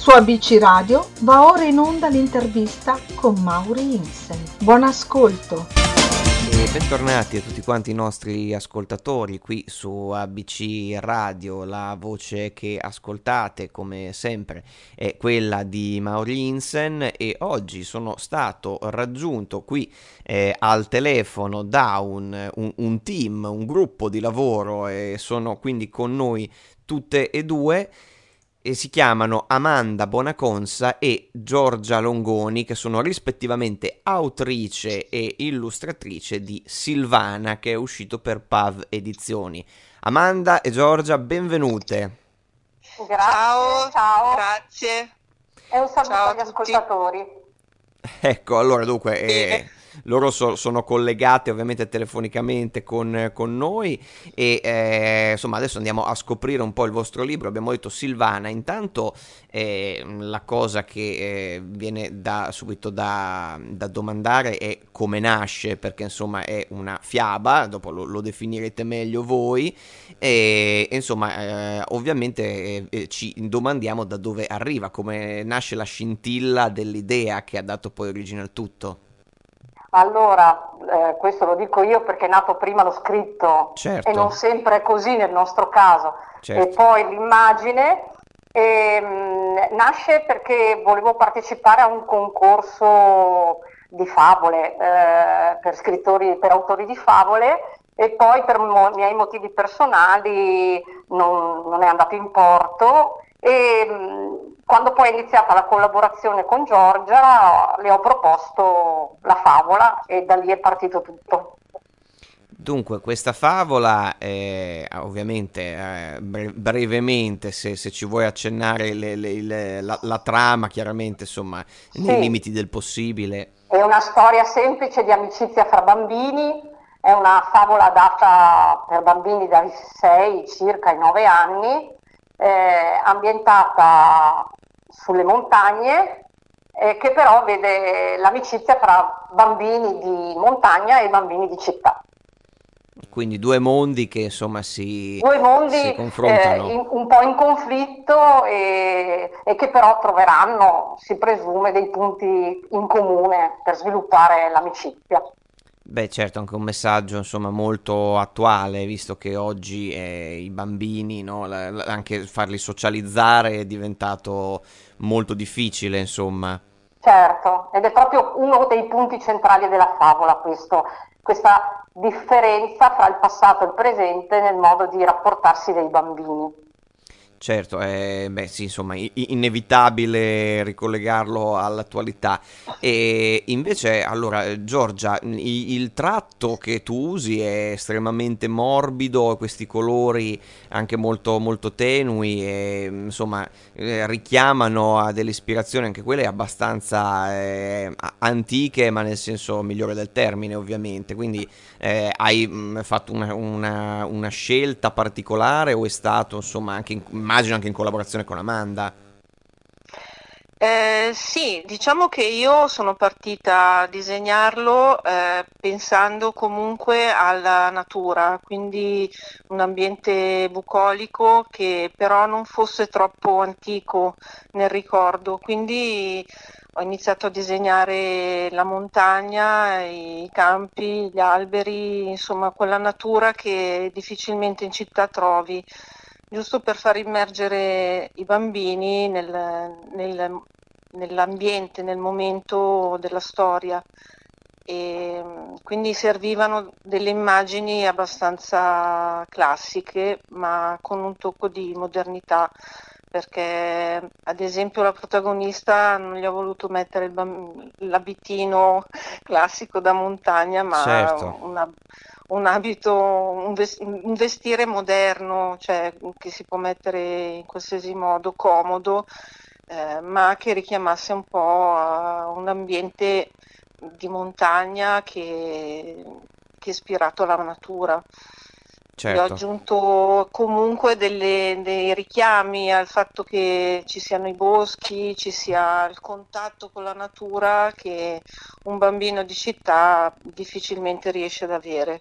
Su ABC Radio va ora in onda l'intervista con Mauri Insen. Buon ascolto! E bentornati a tutti quanti i nostri ascoltatori qui su ABC Radio. La voce che ascoltate, come sempre, è quella di Mauri Insen e oggi sono stato raggiunto qui eh, al telefono da un, un, un team, un gruppo di lavoro e sono quindi con noi tutte e due e si chiamano Amanda Bonaconsa e Giorgia Longoni, che sono rispettivamente autrice e illustratrice di Silvana, che è uscito per PAV Edizioni. Amanda e Giorgia, benvenute. Grazie, ciao, ciao. grazie. E un saluto ciao agli ascoltatori. Ecco, allora dunque... Eh, loro so, sono collegate ovviamente telefonicamente con, con noi e eh, insomma adesso andiamo a scoprire un po' il vostro libro, abbiamo detto Silvana, intanto eh, la cosa che eh, viene da, subito da, da, domandare è come nasce, perché insomma è una fiaba, dopo lo, lo definirete meglio voi e insomma eh, ovviamente eh, eh, ci domandiamo da dove arriva, come nasce la scintilla dell'idea che ha dato poi origine al tutto. Allora, eh, questo lo dico io perché è nato prima lo scritto certo. e non sempre è così nel nostro caso. Certo. E poi l'immagine e, mh, mm, nasce perché volevo partecipare a un concorso di favole eh, per scrittori, per autori di favole e poi per mo- miei motivi personali non, non è andato in porto e mm, quando poi è iniziata la collaborazione con Giorgia le ho proposto la favola e da lì è partito tutto. Dunque, questa favola, eh, ovviamente, eh, brevemente, se, se, ci vuoi accennare le, le, le, la, la, trama, chiaramente, insomma, nei sì. limiti del possibile. È una storia semplice di amicizia fra bambini, è una favola data per bambini dai 6 circa ai 9 anni, eh, ambientata sulle montagne, eh, che però vede l'amicizia tra bambini di montagna e bambini di città. Quindi due mondi che insomma si, due mondi, si confrontano. Eh, in, un po' in conflitto e, e, che però troveranno, si presume, dei punti in comune per sviluppare l'amicizia. Beh, certo, anche un messaggio insomma molto attuale, visto che oggi eh, i bambini, no, la, la, anche farli socializzare è diventato molto difficile, insomma. Certo, ed è proprio uno dei punti centrali della favola questo, questa differenza fra il passato e il presente nel modo di rapportarsi dei bambini. Certo, è beh, sì, insomma, inevitabile ricollegarlo all'attualità. E invece, allora, Giorgia, il, il, tratto che tu usi è estremamente morbido, questi colori anche molto, molto tenui, e, insomma, eh, richiamano a delle ispirazioni, anche quelle abbastanza eh, antiche, ma nel senso migliore del termine, ovviamente. Quindi eh, hai mh, fatto una, una, una, scelta particolare o è stato, insomma, anche in, immagino anche in collaborazione con Amanda? Eh, sì, diciamo che io sono partita a disegnarlo eh, pensando comunque alla natura, quindi un ambiente bucolico che però non fosse troppo antico nel ricordo, quindi ho iniziato a disegnare la montagna, i campi, gli alberi, insomma quella natura che difficilmente in città trovi, giusto per far immergere i bambini nel, nel, nell'ambiente, nel momento della storia. E quindi servivano delle immagini abbastanza classiche ma con un tocco di modernità perché ad esempio la protagonista non gli ha voluto mettere bamb- l'abitino classico da montagna, ma certo. una, un abito, un, ves- un, vestire moderno, cioè che si può mettere in qualsiasi modo comodo, eh, ma che richiamasse un po' un ambiente di montagna che, che è ispirato alla natura. Certo. ho aggiunto comunque delle, dei richiami al fatto che ci siano i boschi, ci sia il contatto con la natura che un bambino di città difficilmente riesce ad avere.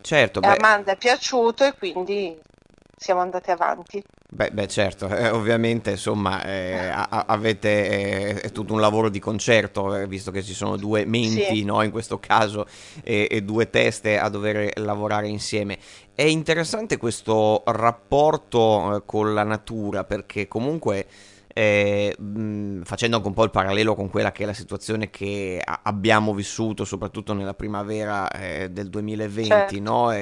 Certo, beh. Amanda è piaciuto e quindi siamo andate avanti. Beh, beh certo, eh, ovviamente insomma eh, a- avete eh, tutto un lavoro di concerto, eh, visto che ci sono due menti sì. no, in questo caso e, e due teste a dover lavorare insieme. È interessante questo rapporto eh, con la natura perché comunque eh, mh, facendo anche un po' il parallelo con quella che è la situazione che a- abbiamo vissuto soprattutto nella primavera eh, del 2020, certo. no?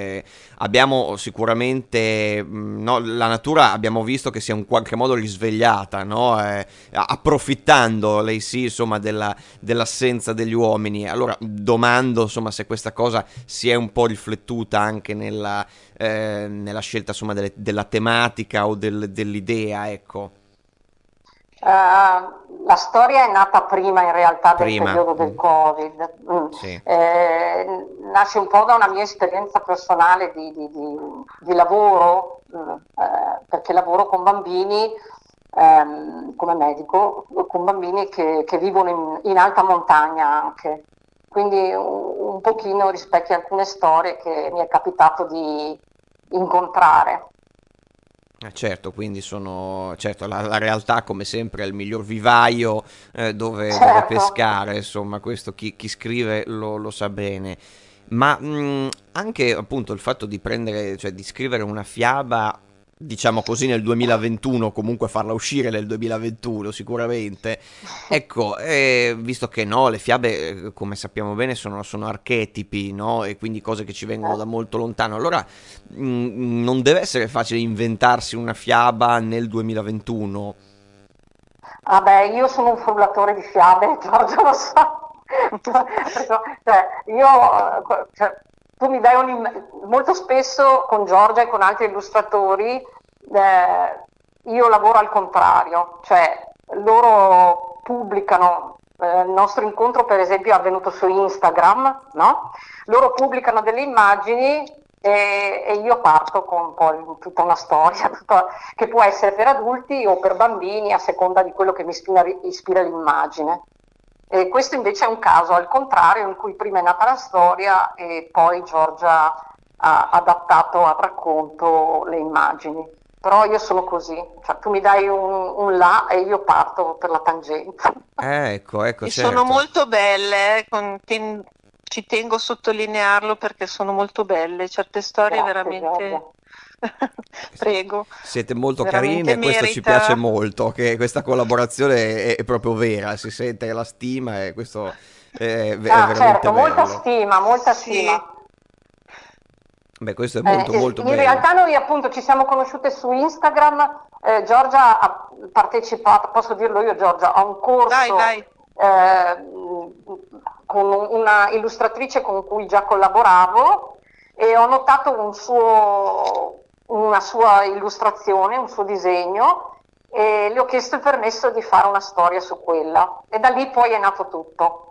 abbiamo sicuramente mh, no, la natura abbiamo visto che si è in qualche modo risvegliata, no? eh, approfittando lei sì insomma della, dell'assenza degli uomini. Allora domando insomma se questa cosa si è un po' riflettuta anche nella, eh, nella scelta insomma delle, della tematica o del, dell'idea, ecco. Uh, la storia è nata prima in realtà del prima. periodo del mm. Covid. Mm. Sì. Eh, nasce un po' da una mia esperienza personale di, di, di, di lavoro, mm, eh, perché lavoro con bambini ehm, come medico, con bambini che, che vivono in, in, alta montagna anche. Quindi un, un pochino rispecchia alcune storie che mi è capitato di incontrare. Eh, certo, quindi sono certo, la, la, realtà come sempre è il miglior vivaio eh, dove, certo. dove, pescare, insomma, questo chi, chi scrive lo, lo, sa bene. Ma mh, anche appunto il fatto di prendere, cioè di scrivere una fiaba diciamo così, nel 2021, comunque farla uscire nel 2021 sicuramente. Ecco, eh, visto che no, le fiabe, eh, come sappiamo bene, sono, sono archetipi, no? E quindi cose che ci vengono da molto lontano. Allora, mh, mm, non deve essere facile inventarsi una fiaba nel 2021. Vabbè, io sono un frullatore di fiabe, Giorgio lo sa. cioè, io cioè, tu mi dai un molto spesso con Giorgia e con altri illustratori eh, io lavoro al contrario, cioè loro pubblicano eh, il nostro incontro per esempio è avvenuto su Instagram, no? Loro pubblicano delle immagini e, e io parto con poi tutta una storia tutta, che può essere per adulti o per bambini a seconda di quello che mi ispira, ispira l'immagine. E questo invece è un caso al contrario in cui prima è nata la storia e poi Giorgia ha adattato al racconto le immagini. Però io sono così, cioè, tu mi dai un, un, là e io parto per la tangente. Eh, ecco, ecco. E certo. sono molto belle, eh, con, ten, ci tengo a sottolinearlo perché sono molto belle, certe storie Grazie, veramente... Giorgia. Prego. Siete molto carini e questo ci piace molto, che questa collaborazione è, è, proprio vera, si sente la stima e questo è, è ah, certo, bello. molta stima, molta stima. Beh, questo è molto, eh, molto in bello. In realtà noi appunto ci siamo conosciute su Instagram, eh, Giorgia ha partecipato, posso dirlo io Giorgia, a un corso vai, vai. Eh, con una illustratrice con cui già collaboravo e ho notato un suo, una sua illustrazione, un suo disegno e le ho chiesto il permesso di fare una storia su quella e da lì poi è nato tutto.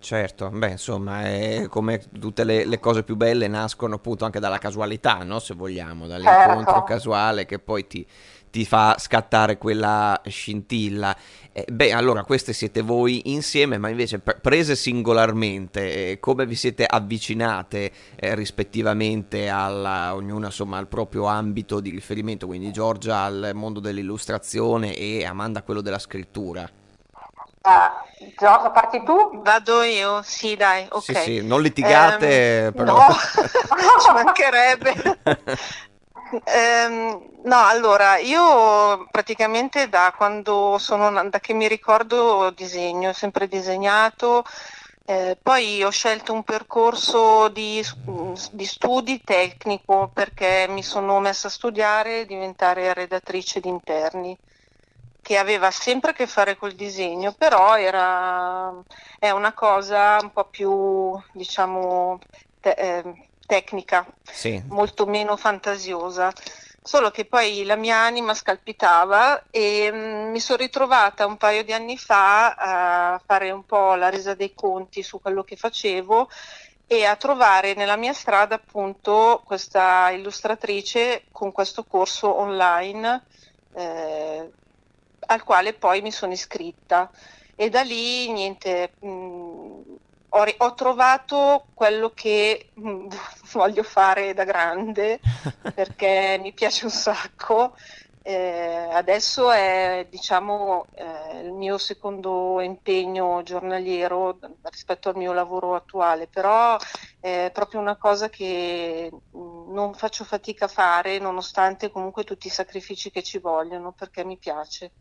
Certo, beh, insomma, è come tutte le, le, cose più belle nascono appunto anche dalla casualità, no? Se vogliamo, dall'incontro certo. casuale che poi ti, ti, fa scattare quella scintilla. Eh, beh, allora, queste siete voi insieme, ma invece prese singolarmente, eh, come vi siete avvicinate eh, rispettivamente alla, ognuna insomma al proprio ambito di riferimento, quindi Giorgia al mondo dell'illustrazione e Amanda a quello della scrittura? Uh, Giorgia, parti tu? Vado io? Sì, dai, ok. Sì, sì, non litigate, um, però. No, ci mancherebbe. Um, no, allora, io praticamente da quando sono, da che mi ricordo disegno, ho sempre disegnato, eh, poi ho scelto un percorso di, di, studi tecnico perché mi sono messa a studiare e diventare redattrice di interni, che aveva sempre a che fare col disegno, però era, è una cosa un po' più, diciamo, te, eh, tecnica, sì. molto meno fantasiosa. Solo che poi la mia anima scalpitava e mh, mm, mi sono ritrovata un paio di anni fa a fare un po' la resa dei conti su quello che facevo e a trovare nella mia strada appunto questa illustratrice con questo corso online eh, al quale poi mi sono iscritta e da lì niente mh, mm, ho, ho, trovato quello che mm, voglio fare da grande perché mi piace un sacco. Eh, adesso è diciamo, eh, il mio secondo impegno giornaliero rispetto al mio lavoro attuale, però è proprio una cosa che non faccio fatica a fare nonostante comunque tutti i sacrifici che ci vogliono perché mi piace.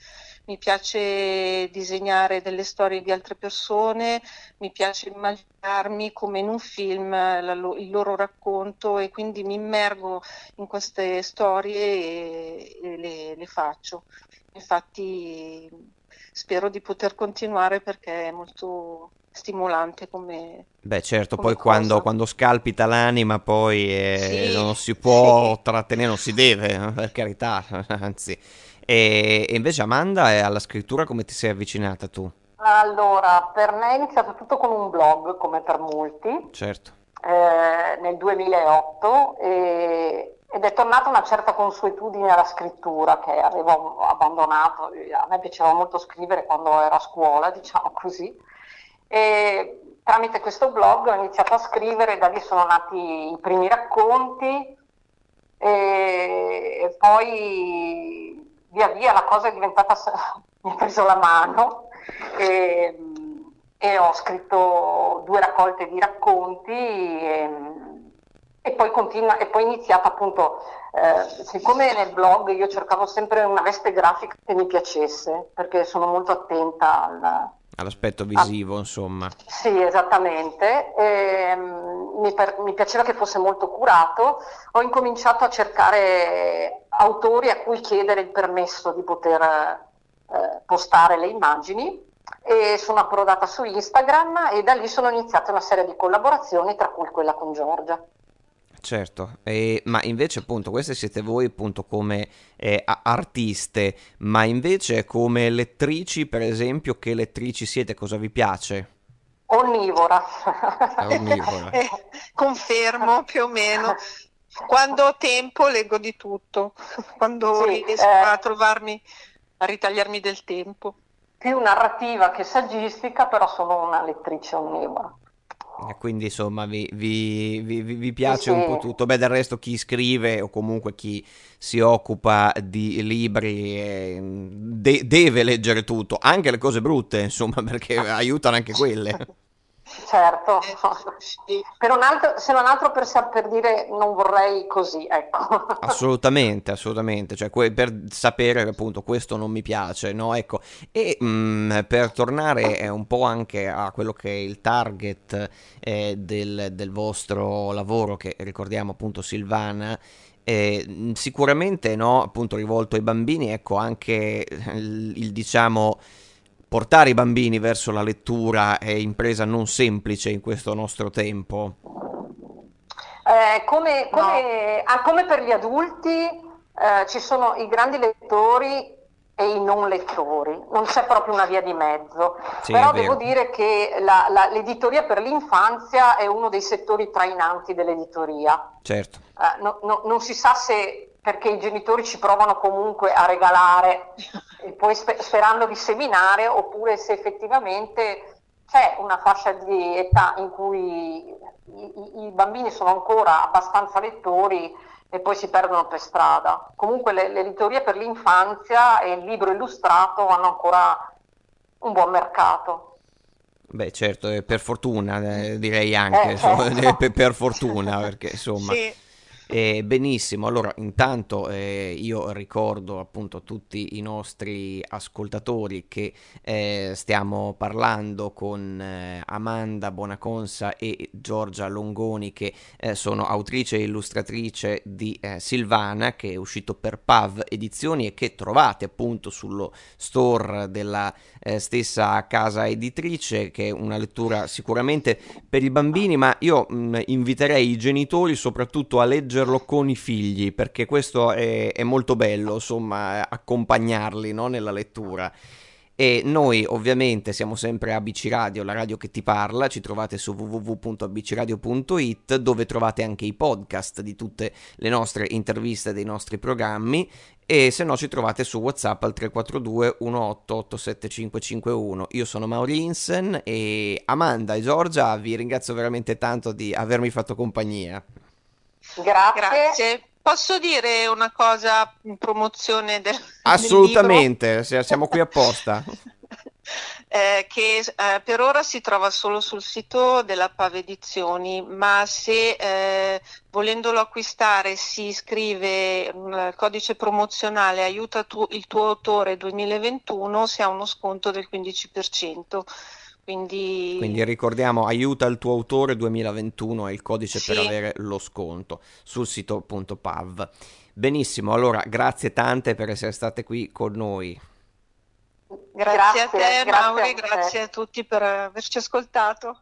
Mi piace disegnare delle storie di altre persone, mi piace immaginarmi come in un film la, il loro racconto e quindi mi immergo in queste storie e, e le, le faccio. Infatti spero di poter continuare perché è molto stimolante come beh certo come poi quando, quando, scalpita l'anima poi eh, sì, non si può sì. trattenere non si deve per carità anzi e, e invece Amanda eh, alla scrittura come ti sei avvicinata tu? allora per me è iniziato tutto con un blog come per molti certo eh, nel 2008 e ed è tornata una certa consuetudine alla scrittura che avevo abbandonato. A me piaceva molto scrivere quando ero a scuola, diciamo così. E tramite questo blog ho iniziato a scrivere, da lì sono nati i primi racconti e, poi via via la cosa è diventata, mi ha preso la mano e, e ho scritto due raccolte di racconti. E, e poi, continua, e poi iniziata appunto, eh, siccome nel blog io cercavo sempre una veste grafica che mi piacesse, perché sono molto attenta al, all'aspetto visivo, a... insomma. Sì, esattamente. E, um, mi, per... mi, piaceva che fosse molto curato. Ho incominciato a cercare autori a cui chiedere il permesso di poter eh, postare le immagini e sono approdata su Instagram e da lì sono iniziate una serie di collaborazioni, tra cui quella con Giorgia. Certo, e, ma invece appunto queste siete voi appunto come eh, artiste, ma invece come lettrici per esempio, che lettrici siete, cosa vi piace? Onnivora. onnivora. eh, confermo più o meno. Quando ho tempo leggo di tutto, quando sì, riesco eh, a trovarmi, a ritagliarmi del tempo. Più narrativa che saggistica, però sono una lettrice onnivora. Quindi insomma vi, vi, vi, vi piace sì. un po' tutto. Beh, del resto chi scrive o comunque chi si occupa di libri eh, de- deve leggere tutto, anche le cose brutte, insomma, perché aiutano anche quelle. Certo, per un altro, se non altro per, per, dire non vorrei così, ecco. Assolutamente, assolutamente, cioè que- per sapere appunto questo non mi piace, no? Ecco, e mh, mm, per tornare un po' anche a quello che è il target eh, del, del vostro lavoro, che ricordiamo appunto Silvana, eh, sicuramente no, appunto rivolto ai bambini, ecco anche il, il diciamo portare i bambini verso la lettura è impresa non semplice in questo nostro tempo? Eh, come, come, no. ah, come, per gli adulti eh, ci sono i grandi lettori e i non lettori, non c'è proprio una via di mezzo, sì, però devo dire che la, la, l'editoria per l'infanzia è uno dei settori trainanti dell'editoria. Certo. Eh, no, no, non si sa se perché i genitori ci provano comunque a regalare e poi sper- sperando di seminare oppure se effettivamente c'è una fascia di età in cui i, i bambini sono ancora abbastanza lettori e poi si perdono per strada. Comunque le, le editorie per l'infanzia e il libro illustrato hanno ancora un buon mercato. Beh, certo, per fortuna eh, direi anche, eh, insomma, certo. per, per, fortuna, perché insomma... Sì eh, benissimo, allora intanto eh, io ricordo appunto a tutti i nostri ascoltatori che eh, stiamo parlando con eh, Amanda Bonaconsa e Giorgia Longoni che eh, sono autrice e illustratrice di eh, Silvana che è uscito per PAV Edizioni e che trovate appunto sullo store della stessa casa editrice che è una lettura sicuramente per i bambini ma io mh, inviterei i genitori soprattutto a leggere leggerlo con i figli, perché questo è, è molto bello, insomma, accompagnarli no, nella lettura. e noi ovviamente siamo sempre ABC Radio, la radio che ti parla, ci trovate su www.abcradio.it dove trovate anche i podcast di tutte le nostre interviste dei nostri programmi e se no ci trovate su WhatsApp al 342 1887551. Io sono Mauri Insen e Amanda e Giorgia vi ringrazio veramente tanto di avermi fatto compagnia. Grazie. Grazie. Posso dire una cosa in promozione del Assolutamente, del siamo qui apposta. eh, che eh, per ora si trova solo sul sito della Pave Edizioni, ma se eh, volendolo acquistare si iscrive il codice promozionale aiuta tu, il tuo autore 2021 si ha uno sconto del 15%. Quindi... Quindi... ricordiamo aiuta il tuo autore 2021 è il codice sì. per avere lo sconto sul sito.pav. Benissimo, allora grazie tante per essere state qui con noi. Grazie, grazie a te, grazie Mauri, a te. grazie a tutti per averci ascoltato.